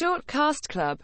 Short Cast Club.